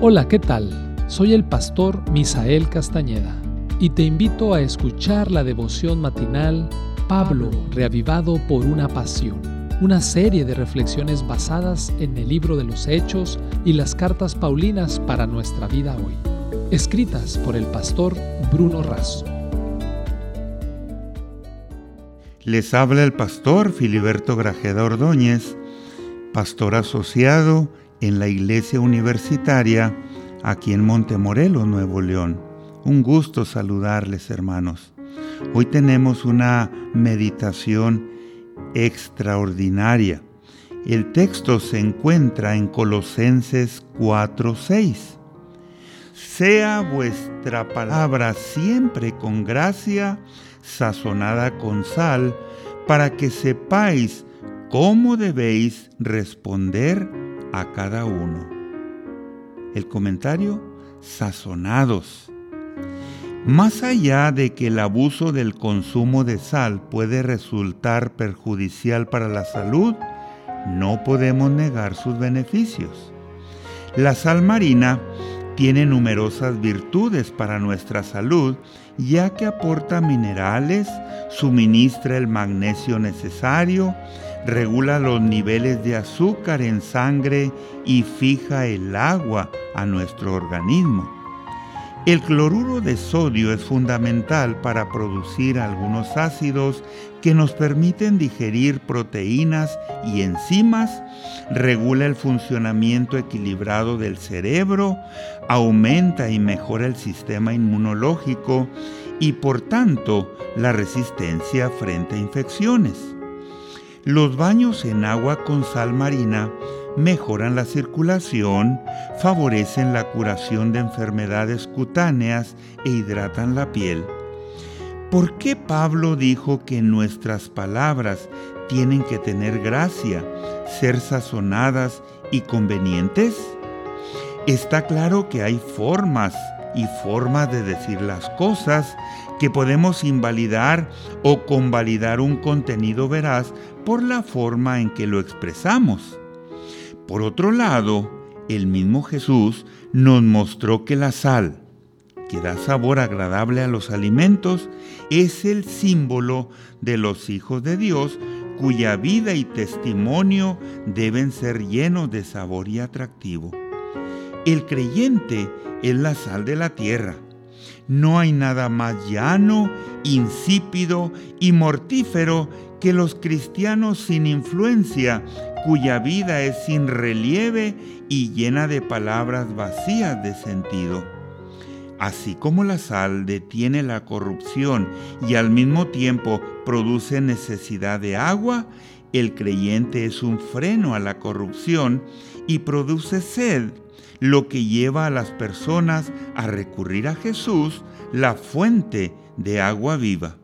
Hola, ¿qué tal? Soy el pastor Misael Castañeda y te invito a escuchar la devoción matinal Pablo, reavivado por una pasión, una serie de reflexiones basadas en el libro de los Hechos y las cartas Paulinas para nuestra vida hoy, escritas por el pastor Bruno Razo. Les habla el pastor Filiberto Grajeda Ordóñez, pastor asociado en la Iglesia Universitaria aquí en Montemorelos, Nuevo León. Un gusto saludarles, hermanos. Hoy tenemos una meditación extraordinaria. El texto se encuentra en Colosenses 4:6. Sea vuestra palabra siempre con gracia, sazonada con sal, para que sepáis cómo debéis responder a cada uno. El comentario, sazonados. Más allá de que el abuso del consumo de sal puede resultar perjudicial para la salud, no podemos negar sus beneficios. La sal marina tiene numerosas virtudes para nuestra salud, ya que aporta minerales, suministra el magnesio necesario, regula los niveles de azúcar en sangre y fija el agua a nuestro organismo. El cloruro de sodio es fundamental para producir algunos ácidos que nos permiten digerir proteínas y enzimas, regula el funcionamiento equilibrado del cerebro, aumenta y mejora el sistema inmunológico y por tanto la resistencia frente a infecciones. Los baños en agua con sal marina mejoran la circulación, favorecen la curación de enfermedades cutáneas e hidratan la piel. ¿Por qué Pablo dijo que nuestras palabras tienen que tener gracia, ser sazonadas y convenientes? Está claro que hay formas y formas de decir las cosas que podemos invalidar o convalidar un contenido veraz por la forma en que lo expresamos. Por otro lado, el mismo Jesús nos mostró que la sal, que da sabor agradable a los alimentos, es el símbolo de los hijos de Dios cuya vida y testimonio deben ser llenos de sabor y atractivo. El creyente es la sal de la tierra. No hay nada más llano, insípido y mortífero que los cristianos sin influencia, cuya vida es sin relieve y llena de palabras vacías de sentido. Así como la sal detiene la corrupción y al mismo tiempo produce necesidad de agua, el creyente es un freno a la corrupción y produce sed lo que lleva a las personas a recurrir a Jesús, la fuente de agua viva.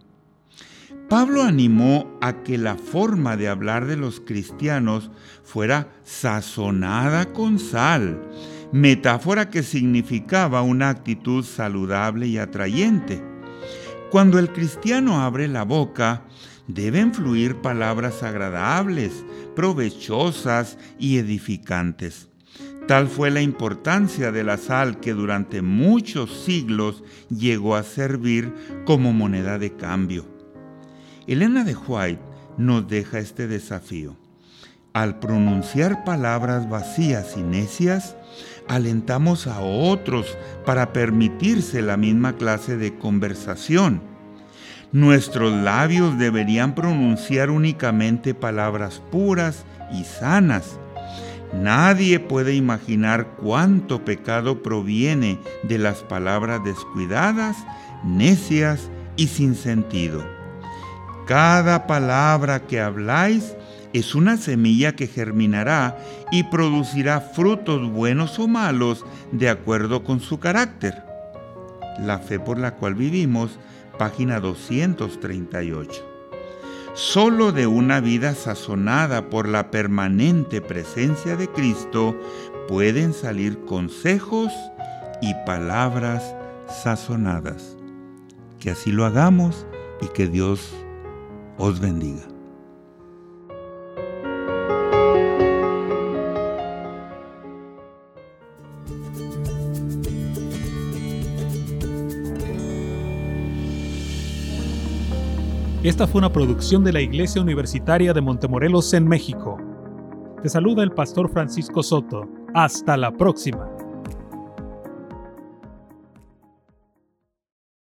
Pablo animó a que la forma de hablar de los cristianos fuera sazonada con sal, metáfora que significaba una actitud saludable y atrayente. Cuando el cristiano abre la boca, deben fluir palabras agradables, provechosas y edificantes. Tal fue la importancia de la sal que durante muchos siglos llegó a servir como moneda de cambio. Elena de White nos deja este desafío. Al pronunciar palabras vacías y necias, alentamos a otros para permitirse la misma clase de conversación. Nuestros labios deberían pronunciar únicamente palabras puras y sanas Nadie puede imaginar cuánto pecado proviene de las palabras descuidadas, necias y sin sentido. Cada palabra que habláis es una semilla que germinará y producirá frutos buenos o malos de acuerdo con su carácter. La fe por la cual vivimos, página 238. Solo de una vida sazonada por la permanente presencia de Cristo pueden salir consejos y palabras sazonadas. Que así lo hagamos y que Dios os bendiga. Esta fue una producción de la Iglesia Universitaria de Montemorelos en México. Te saluda el pastor Francisco Soto. Hasta la próxima.